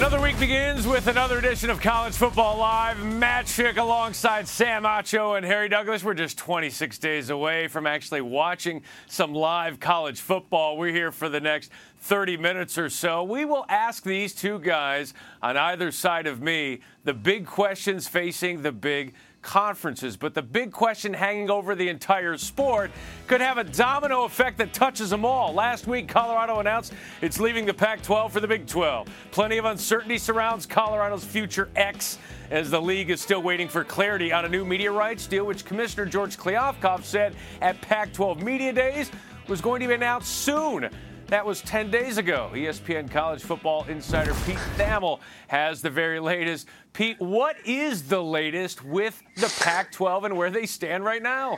Another week begins with another edition of College Football Live. Matt Schick alongside Sam Acho and Harry Douglas. We're just 26 days away from actually watching some live college football. We're here for the next 30 minutes or so. We will ask these two guys on either side of me the big questions facing the big conferences. But the big question hanging over the entire sport could have a domino effect that touches them all. Last week, Colorado announced it's leaving the Pac 12 for the Big 12. Plenty of uncertainty surrounds Colorado's future X as the league is still waiting for clarity on a new media rights deal, which Commissioner George Kliavkoff said at Pac 12 Media Days was going to be announced soon. That was 10 days ago. ESPN college football insider Pete Thamel has the very latest. Pete, what is the latest with the Pac 12 and where they stand right now?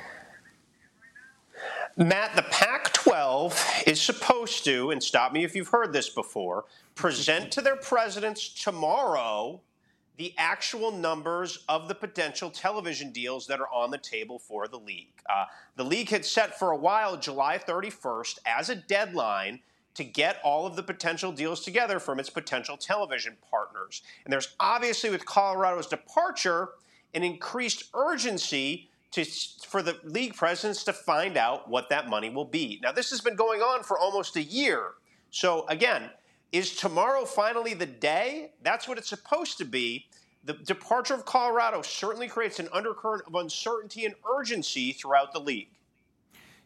Matt, the Pac 12 is supposed to, and stop me if you've heard this before, present to their presidents tomorrow the actual numbers of the potential television deals that are on the table for the league. Uh, the league had set for a while July 31st as a deadline to get all of the potential deals together from its potential television partners. And there's obviously, with Colorado's departure, an increased urgency to, for the league presidents to find out what that money will be. Now, this has been going on for almost a year. So, again, is tomorrow finally the day? That's what it's supposed to be. The departure of Colorado certainly creates an undercurrent of uncertainty and urgency throughout the league.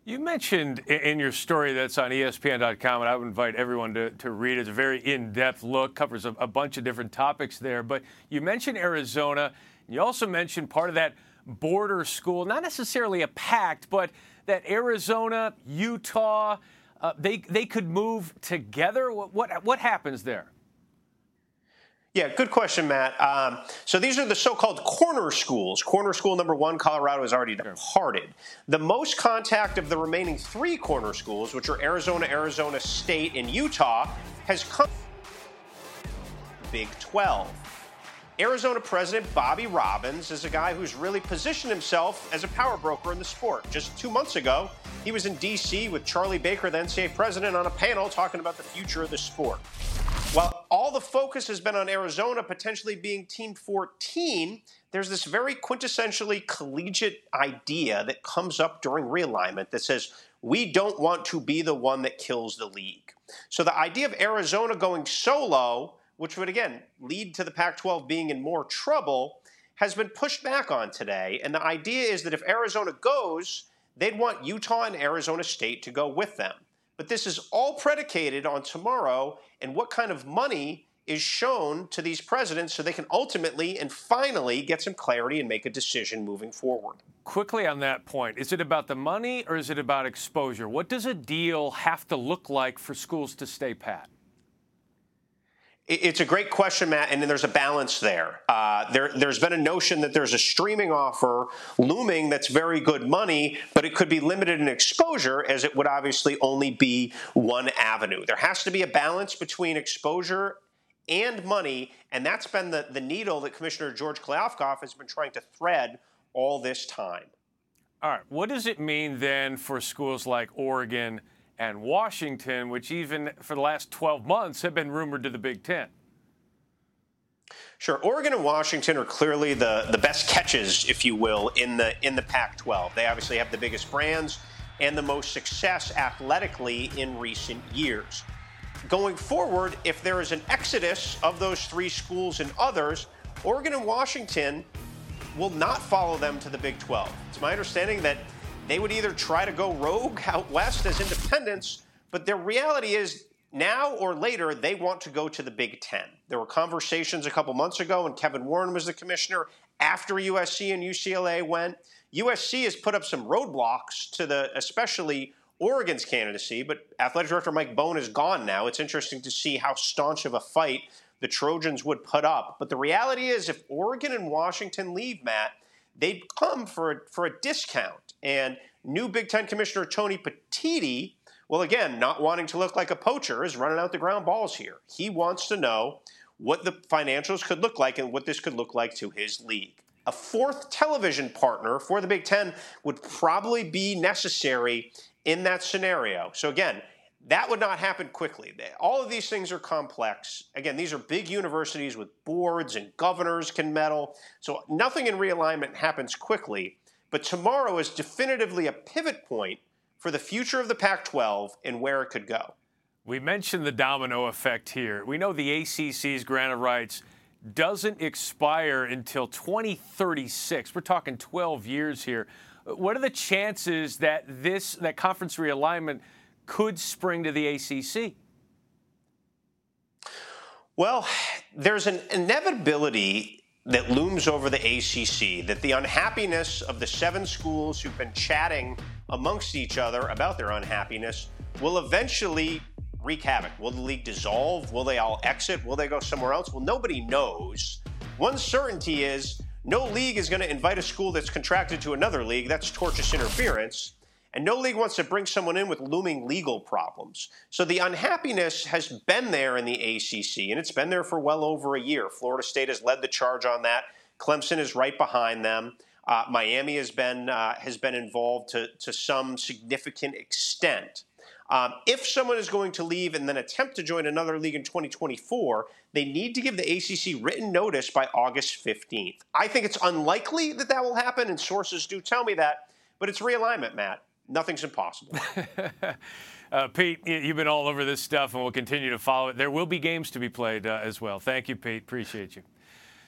You mentioned in your story that's on ESPN.com, and I would invite everyone to, to read it. It's a very in depth look, covers a, a, bunch of different topics there. But you mentioned Arizona. and You also mentioned part of that border school, not necessarily a pact, but that Arizona, Utah, uh, they, they could move together? What, what, what happens there? Yeah, good question, Matt. Um, so these are the so-called corner schools. Corner school number one, Colorado has already departed. The most contact of the remaining three corner schools, which are Arizona, Arizona State, and Utah, has come Big 12. Arizona President Bobby Robbins is a guy who's really positioned himself as a power broker in the sport. Just two months ago, he was in D.C. with Charlie Baker, the NCAA president, on a panel talking about the future of the sport. While all the focus has been on Arizona potentially being Team 14, there's this very quintessentially collegiate idea that comes up during realignment that says, we don't want to be the one that kills the league. So the idea of Arizona going solo which would again lead to the Pac 12 being in more trouble, has been pushed back on today. And the idea is that if Arizona goes, they'd want Utah and Arizona State to go with them. But this is all predicated on tomorrow and what kind of money is shown to these presidents so they can ultimately and finally get some clarity and make a decision moving forward. Quickly on that point, is it about the money or is it about exposure? What does a deal have to look like for schools to stay pat? It's a great question, Matt, and then there's a balance there. Uh, there. There's been a notion that there's a streaming offer looming that's very good money, but it could be limited in exposure as it would obviously only be one avenue. There has to be a balance between exposure and money, and that's been the, the needle that Commissioner George Kliavkoff has been trying to thread all this time. All right, what does it mean then for schools like Oregon – and Washington, which even for the last 12 months have been rumored to the Big Ten. Sure, Oregon and Washington are clearly the, the best catches, if you will, in the in the Pac-12. They obviously have the biggest brands and the most success athletically in recent years. Going forward, if there is an exodus of those three schools and others, Oregon and Washington will not follow them to the Big 12. It's my understanding that they would either try to go rogue out west as independents, but the reality is now or later they want to go to the Big Ten. There were conversations a couple months ago when Kevin Warren was the commissioner after USC and UCLA went. USC has put up some roadblocks to the especially Oregon's candidacy, but athletic director Mike Bohn is gone now. It's interesting to see how staunch of a fight the Trojans would put up. But the reality is, if Oregon and Washington leave, Matt, they'd come for a, for a discount. And new Big Ten Commissioner Tony Petitti, well, again, not wanting to look like a poacher, is running out the ground balls here. He wants to know what the financials could look like and what this could look like to his league. A fourth television partner for the Big Ten would probably be necessary in that scenario. So, again, That would not happen quickly. All of these things are complex. Again, these are big universities with boards and governors can meddle. So nothing in realignment happens quickly. But tomorrow is definitively a pivot point for the future of the Pac 12 and where it could go. We mentioned the domino effect here. We know the ACC's grant of rights doesn't expire until 2036. We're talking 12 years here. What are the chances that this that conference realignment could spring to the ACC? Well, there's an inevitability that looms over the ACC that the unhappiness of the seven schools who've been chatting amongst each other about their unhappiness will eventually wreak havoc. Will the league dissolve? Will they all exit? Will they go somewhere else? Well, nobody knows. One certainty is no league is going to invite a school that's contracted to another league. That's tortious interference. And no league wants to bring someone in with looming legal problems. So the unhappiness has been there in the ACC, and it's been there for well over a year. Florida State has led the charge on that. Clemson is right behind them. Uh, Miami has been uh, has been involved to to some significant extent. Um, if someone is going to leave and then attempt to join another league in 2024, they need to give the ACC written notice by August 15th. I think it's unlikely that that will happen, and sources do tell me that, but it's realignment, Matt. Nothing's impossible. uh, Pete, you've been all over this stuff, and we'll continue to follow it. There will be games to be played uh, as well. Thank you, Pete. Appreciate you.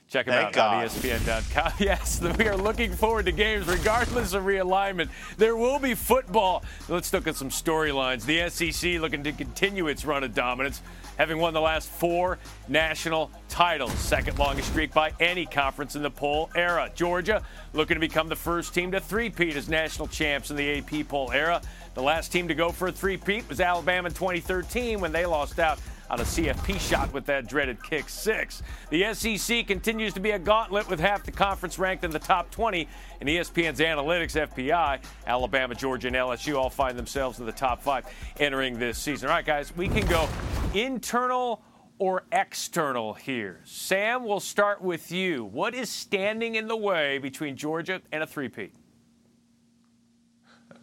Check them Thank out God. on ESPN.com. Yes, we are looking forward to games regardless of realignment. There will be football. Let's look at some storylines. The SEC looking to continue its run of dominance, having won the last four national titles, second longest streak by any conference in the poll era. Georgia looking to become the first team to three-peat as national champs in the AP poll era. The last team to go for a three-peat was Alabama in 2013 when they lost out on a CFP shot with that dreaded kick six. The SEC continues to be a gauntlet with half the conference ranked in the top 20 in ESPN's analytics FPI. Alabama, Georgia, and LSU all find themselves in the top five entering this season. All right, guys, we can go internal or external here. Sam, we'll start with you. What is standing in the way between Georgia and a three-peat?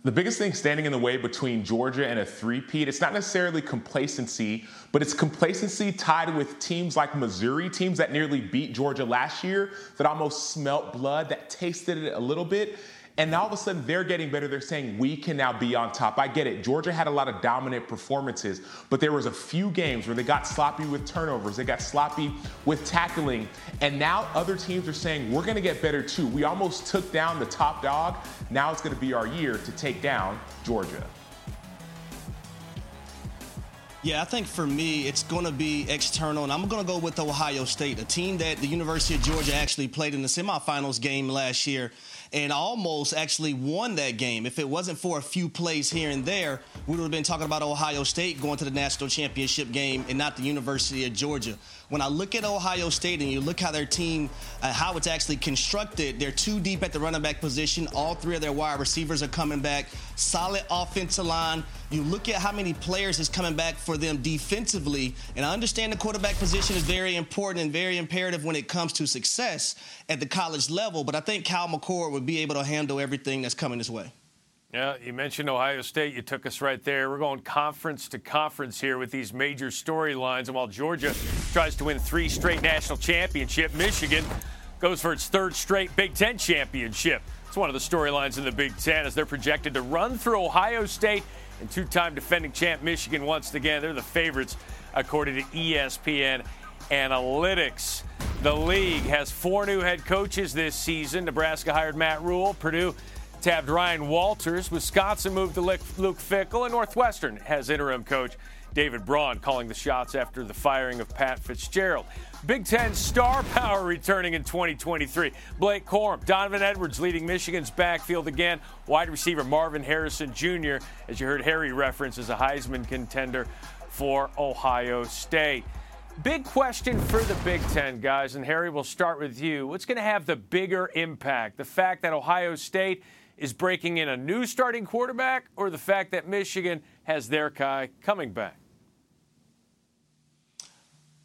The biggest thing standing in the way between Georgia and a three-peat, it's not necessarily complacency, but it's complacency tied with teams like Missouri, teams that nearly beat Georgia last year, that almost smelt blood, that tasted it a little bit. And now all of a sudden they're getting better. They're saying we can now be on top. I get it. Georgia had a lot of dominant performances, but there was a few games where they got sloppy with turnovers. They got sloppy with tackling. And now other teams are saying we're going to get better too. We almost took down the top dog. Now it's going to be our year to take down Georgia. Yeah, I think for me, it's going to be external, and I'm going to go with Ohio State, a team that the University of Georgia actually played in the semifinals game last year and almost actually won that game. If it wasn't for a few plays here and there, we would have been talking about Ohio State going to the national championship game and not the University of Georgia. When I look at Ohio State and you look how their team, uh, how it's actually constructed, they're too deep at the running back position. All three of their wide receivers are coming back. Solid offensive line. You look at how many players is coming back for them defensively, and I understand the quarterback position is very important and very imperative when it comes to success at the college level. But I think Cal McCord would be able to handle everything that's coming his way. Yeah, you mentioned Ohio State. You took us right there. We're going conference to conference here with these major storylines. And while Georgia tries to win three straight national championship, Michigan goes for its third straight Big Ten championship. It's one of the storylines in the Big Ten as they're projected to run through Ohio State and two-time defending champ Michigan once again. They're the favorites according to ESPN Analytics. The league has four new head coaches this season. Nebraska hired Matt Rhule. Purdue tabbed Ryan Walters. Wisconsin moved to Luke Fickell, and Northwestern has interim coach David Braun calling the shots after the firing of Pat Fitzgerald. Big Ten star power returning in 2023. Blake Corum, Donovan Edwards leading Michigan's backfield again. Wide receiver Marvin Harrison Jr., as you heard Harry reference, as a Heisman contender for Ohio State. Big question for the Big Ten, guys, and Harry, we'll start with you. What's going to have the bigger impact? The fact that Ohio State is breaking in a new starting quarterback or the fact that Michigan has their guy coming back?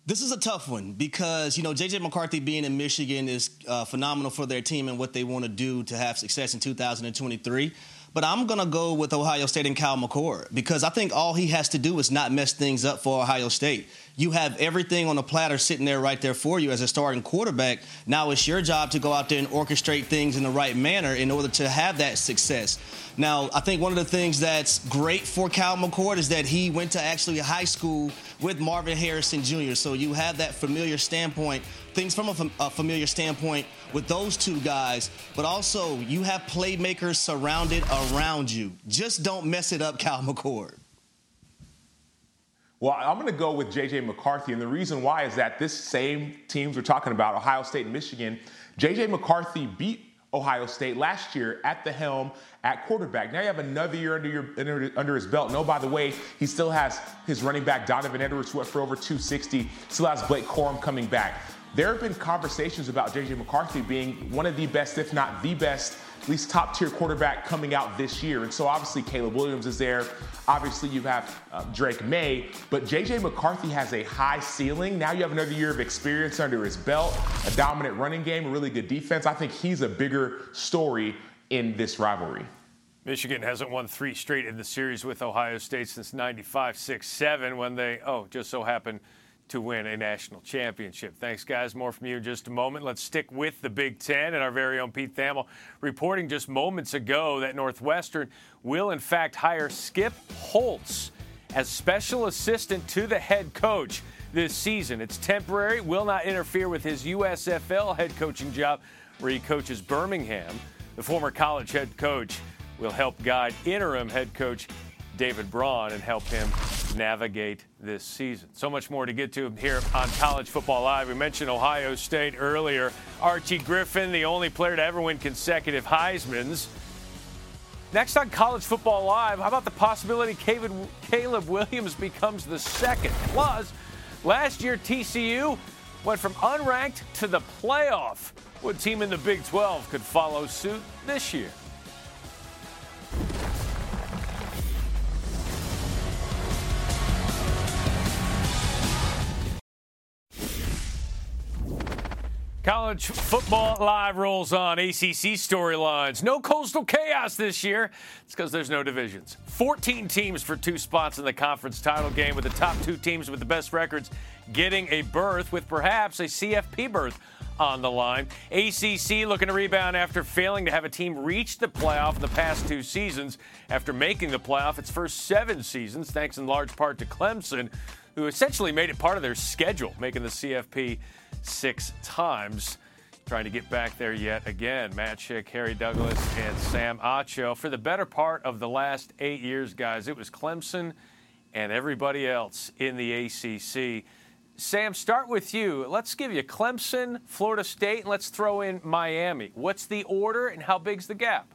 This is a tough one because, you know, J.J. McCarthy being in Michigan is uh, phenomenal for their team and what they want to do to have success in 2023. But I'm going to go with Ohio State and Kyle McCord because I think all he has to do is not mess things up for Ohio State. You have everything on the platter sitting there right there for you as a starting quarterback. Now it's your job to go out there and orchestrate things in the right manner in order to have that success. Now, I think one of the things that's great for Cal McCord is that he went to actually high school with Marvin Harrison Jr. So you have that familiar standpoint, things from a, a familiar standpoint with those two guys, but also you have playmakers surrounded around you. Just don't mess it up, Cal McCord. Well, I'm going to go with J.J. McCarthy, and the reason why is that this same teams we're talking about, Ohio State and Michigan, J.J. McCarthy beat Ohio State last year at the helm at quarterback. Now you have another year under, your, under, under his belt. No, by the way, he still has his running back Donovan Edwards, who went for over 260. Still has Blake Corum coming back. There have been conversations about J.J. McCarthy being one of the best, if not the best, at least top tier quarterback coming out this year. And so obviously Caleb Williams is there. Obviously you have uh, Drake Maye, but J.J. McCarthy has a high ceiling. Now you have another year of experience under his belt, a dominant running game, a really good defense. I think he's a bigger story in this rivalry. Michigan hasn't won three straight in the series with Ohio State since 95 6 7 when they, oh, just so happened to win a national championship. Thanks, guys. More from you in just a moment. Let's stick with the Big Ten and our very own Pete Thamel reporting just moments ago that Northwestern will, in fact, hire Skip Holtz as special assistant to the head coach this season. It's temporary, will not interfere with his USFL head coaching job where he coaches Birmingham. The former college head coach will help guide interim head coach David Braun and help him navigate this season. So much more to get to here on College Football Live. We mentioned Ohio State earlier. Archie Griffin, the only player to ever win consecutive Heisman's. Next on College Football Live, how about the possibility Caleb Williams becomes the second? Plus, last year TCU went from unranked to the playoff. What team in the Big 12 could follow suit this year? College football live rolls on ACC storylines. No coastal chaos this year. It's because there's no divisions. 14 teams for two spots in the conference title game, with the top two teams with the best records getting a berth, with perhaps a CFP berth on the line. ACC looking to rebound after failing to have a team reach the playoff in the past two seasons after making the playoff its first seven seasons, thanks in large part to Clemson, who essentially made it part of their schedule, making the CFP six times. Trying to get back there yet again. Matt Schick, Harry Douglas, and Sam Acho. For the better part of the last eight years, guys, it was Clemson and everybody else in the ACC. Sam, start with you. Let's give you Clemson, Florida State, and let's throw in Miami. What's the order and how big's the gap?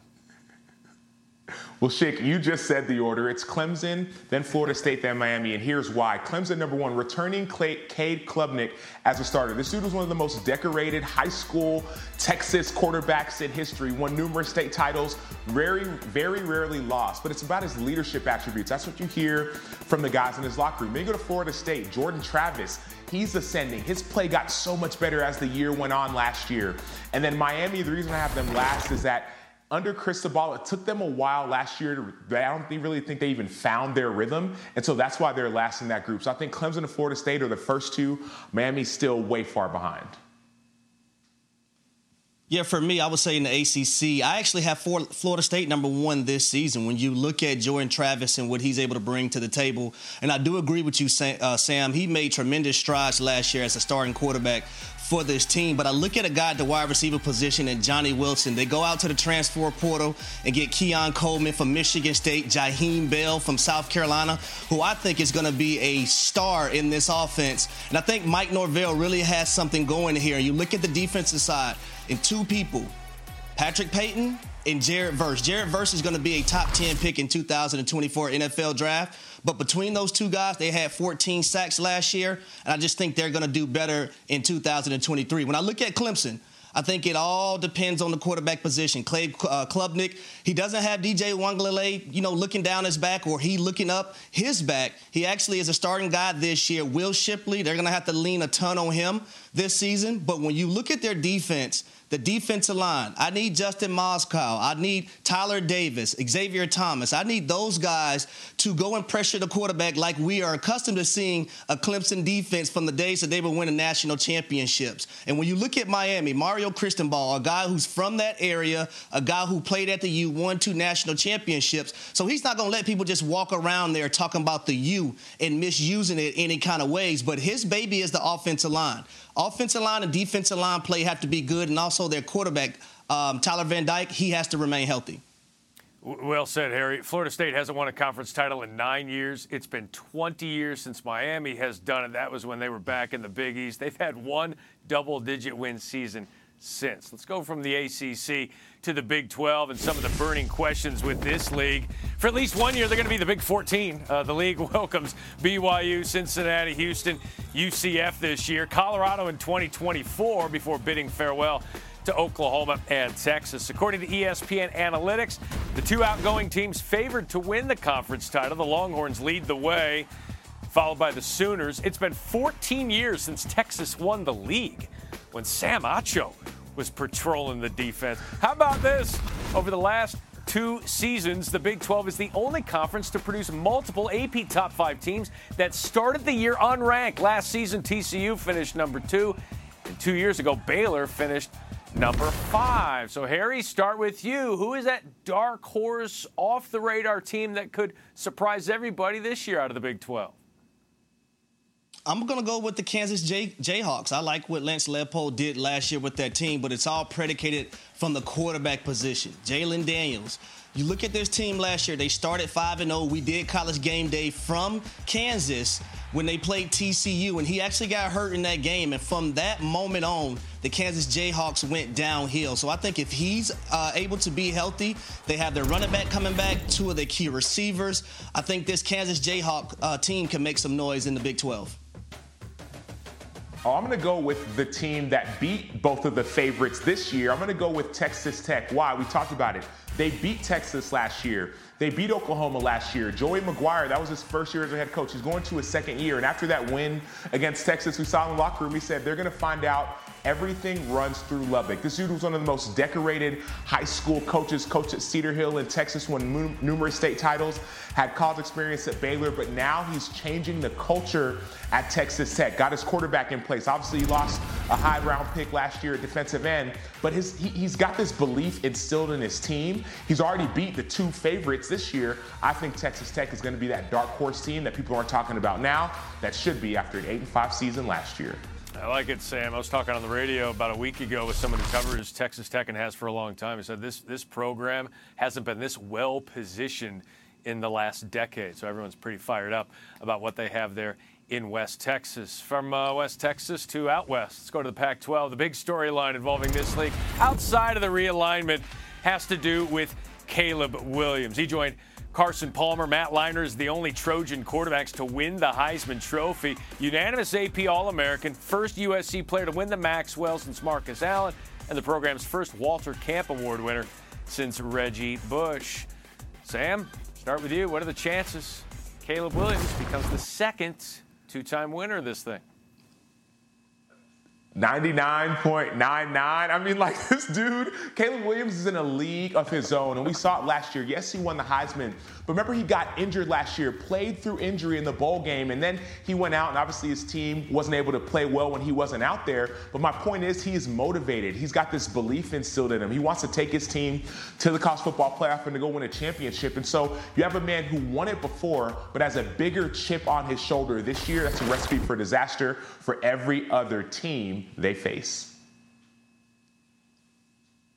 Well, Schick, you just said the order. It's Clemson, then Florida State, then Miami, and here's why. Clemson, number one, returning Cade Klubnik as a starter. This dude was one of the most decorated high school Texas quarterbacks in history, won numerous state titles, very, very rarely lost, but it's about his leadership attributes. That's what you hear from the guys in his locker room. Then you go to Florida State, Jordan Travis, he's ascending. His play got so much better as the year went on last year. And then Miami, the reason I have them last is that under Cristobal, it took them a while last year. To, I don't really think they even found their rhythm, and so that's why they're last in that group. So I think Clemson and Florida State are the first two. Miami's still way far behind. Yeah, for me, I would say in the ACC, I actually have Florida State number one this season. When you look at Jordan Travis and what he's able to bring to the table, and I do agree with you, uh, Sam. He made tremendous strides last year as a starting quarterback for this team. But I look at a guy at the wide receiver position and Johnny Wilson. They go out to the transfer portal and get Keon Coleman from Michigan State, Jaheim Bell from South Carolina, who I think is going to be a star in this offense. And I think Mike Norvell really has something going here. You look at the defensive side and two people, Patrick Payton and Jared Verse. Jared Verse is going to be a top 10 pick in 2024 NFL draft. But between those two guys, they had 14 sacks last year, and I just think they're going to do better in 2023. When I look at Clemson, I think it all depends on the quarterback position. Clay uh, Klubnik, he doesn't have DJ Uiagalelei, you know, looking down his back or he looking up his back. He actually is a starting guy this year. Will Shipley, they're going to have to lean a ton on him this season. But when you look at their defense, the defensive line. I need Justin Mascoll. I need Tyler Davis, Xavier Thomas. I need those guys to go and pressure the quarterback like we are accustomed to seeing a Clemson defense from the days that they were winning national championships. And when you look at Miami, Mario Cristobal, a guy who's from that area, a guy who played at the U, won two national championships. So he's not going to let people just walk around there talking about the U and misusing it any kind of ways. But his baby is the offensive line. Offensive line and defensive line play have to be good, and also their quarterback, um, Tyler Van Dyke, he has to remain healthy. Well said, Harry. Florida State hasn't won a conference title in nine years. It's been 20 years since Miami has done it. That was when they were back in the Big East. They've had one double digit win season since. Let's go from the ACC to the Big 12 and some of the burning questions with this league. For at least one year, they're going to be the Big 14. Uh, the league welcomes BYU, Cincinnati, Houston, UCF this year, Colorado in 2024 before bidding farewell to Oklahoma and Texas. According to ESPN Analytics, the two outgoing teams favored to win the conference title. The Longhorns lead the way, followed by the Sooners. It's been 14 years since Texas won the league when Sam Acho was patrolling the defense. How about this? Over the last two seasons, the Big 12 is the only conference to produce multiple AP top five teams that started the year unranked. Last season, TCU finished number two, and two years ago, Baylor finished number five. So, Harry, start with you. Who is that dark horse off the radar team that could surprise everybody this year out of the Big 12? I'm going to go with the Kansas Jay- Jayhawks. I like what Lance Leipold did last year with that team, but it's all predicated from the quarterback position. Jalon Daniels. You look at this team last year, they started 5 0. We did college game day from Kansas when they played TCU, and he actually got hurt in that game. And from that moment on, the Kansas Jayhawks went downhill. So I think if he's uh, able to be healthy, they have their running back coming back, two of their key receivers. I think this Kansas Jayhawk uh, team can make some noise in the Big 12. Oh, I'm going to go with the team that beat both of the favorites this year. I'm going to go with Texas Tech. Why? We talked about it. They beat Texas last year. They beat Oklahoma last year. Joey McGuire, that was his first year as a head coach. He's going to his second year. And after that win against Texas, we saw in the locker room, he said they're going to find out Everything runs through Lubbock. This dude was one of the most decorated high school coaches, coached at Cedar Hill in Texas, won numerous state titles, had college experience at Baylor, but now he's changing the culture at Texas Tech. Got his quarterback in place. Obviously, he lost a high round pick last year at defensive end, but his, he, he's got this belief instilled in his team. He's already beat the two favorites this year. I think Texas Tech is going to be that dark horse team that people aren't talking about now. That should be after an 8 and 5 season last year. I like it, Sam. I was talking on the radio about a week ago with someone who covers Texas Tech and has for a long time. He said this this program hasn't been this well positioned in the last decade. So everyone's pretty fired up about what they have there in West Texas. From uh, West Texas to out west, let's go to the Pac 12. The big storyline involving this league outside of the realignment has to do with Caleb Williams. He joined Carson Palmer, Matt Leinart is the only Trojan quarterbacks to win the Heisman Trophy. Unanimous AP All American, first USC player to win the Maxwell since Marcus Allen, and the program's first Walter Camp Award winner since Reggie Bush. Sam, start with you. What are the chances Caleb Williams becomes the second two time winner of this thing? 99.99. I mean, like this dude, Caleb Williams is in a league of his own, and we saw it last year. Yes, he won the Heisman, but remember he got injured last year, played through injury in the bowl game, and then he went out, and obviously his team wasn't able to play well when he wasn't out there. But my point is, he is motivated. He's got this belief instilled in him. He wants to take his team to the college football playoff and to go win a championship. And so you have a man who won it before, but has a bigger chip on his shoulder this year. That's a recipe for disaster for every other team they face.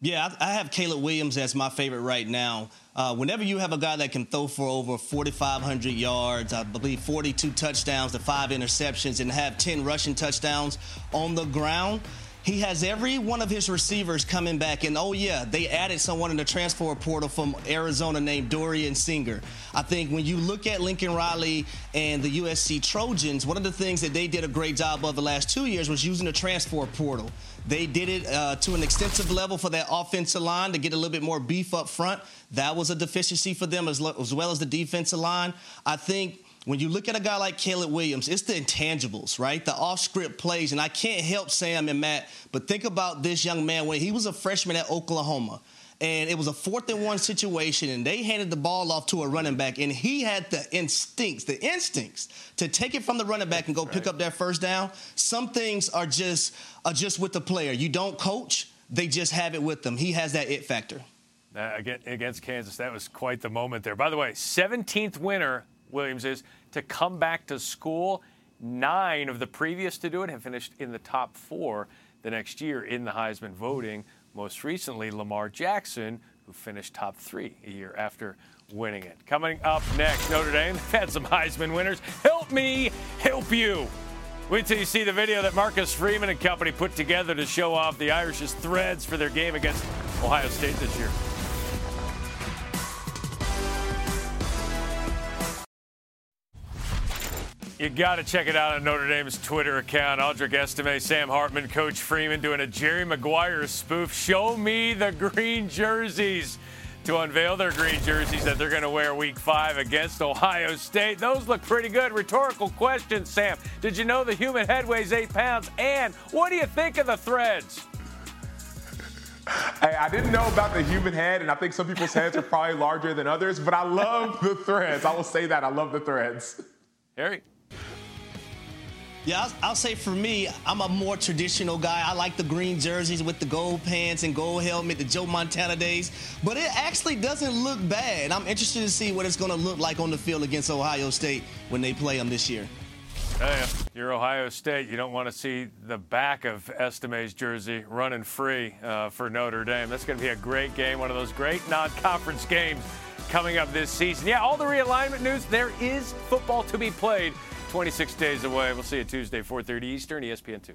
Yeah, I have Caleb Williams as my favorite right now. Uh, whenever you have a guy that can throw for over 4,500 yards, I believe 42 touchdowns to five interceptions, and have 10 rushing touchdowns on the ground, He has every one of his receivers coming back, and oh yeah, they added someone in the transfer portal from Arizona named Dorian Singer. I think when you look at Lincoln Riley and the USC Trojans, one of the things that they did a great job of the last two years was using the transfer portal. They did it uh, to an extensive level for that offensive line to get a little bit more beef up front. That was a deficiency for them as, lo- as well as the defensive line. I think when you look at a guy like Caleb Williams, it's the intangibles, right? The off script plays. And I can't help Sam and Matt, but think about this young man when he was a freshman at Oklahoma. And it was a fourth and one situation, and they handed the ball off to a running back, and he had the instincts, the instincts to take it from the running back and go right. pick up that first down. Some things are just are just with the player. You don't coach; they just have it with them. He has that it factor. Uh, against Kansas, that was quite the moment there. By the way, 17th winner Williams is to come back to school. Nine of the previous to do it have finished in the top four the next year in the Heisman voting. Most recently, Lamar Jackson, who finished top three a year after winning it. Coming up next, Notre Dame had some Heisman winners. Help me, help you. Wait till you see the video that Marcus Freeman and company put together to show off the Irish's threads for their game against Ohio State this year. You got to check it out on Notre Dame's Twitter account. Audric Estime, Sam Hartman, Coach Freeman doing a Jerry Maguire spoof. Show me the green jerseys to unveil their green jerseys that they're going to wear week five against Ohio State. Those look pretty good. Rhetorical question, Sam. Did you know the human head weighs eight pounds? And what do you think of the threads? Hey, I didn't know about the human head, and I think some people's heads are probably larger than others, but I love the threads. I will say that. I love the threads. Harry. Yeah, I'll, I'll, say for me, I'm a more traditional guy. I like the green jerseys with the gold pants and gold helmet, the Joe Montana days. But it actually doesn't look bad. I'm interested to see what it's going to look like on the field against Ohio State when they play them this year. Hey, you're Ohio State. You don't want to see the back of Estime's jersey running free uh, for Notre Dame. That's going to be a great game, one of those great non-conference games coming up this season. Yeah, all the realignment news. There is football to be played 26 days away. We'll see you Tuesday, 4:30 Eastern, ESPN2.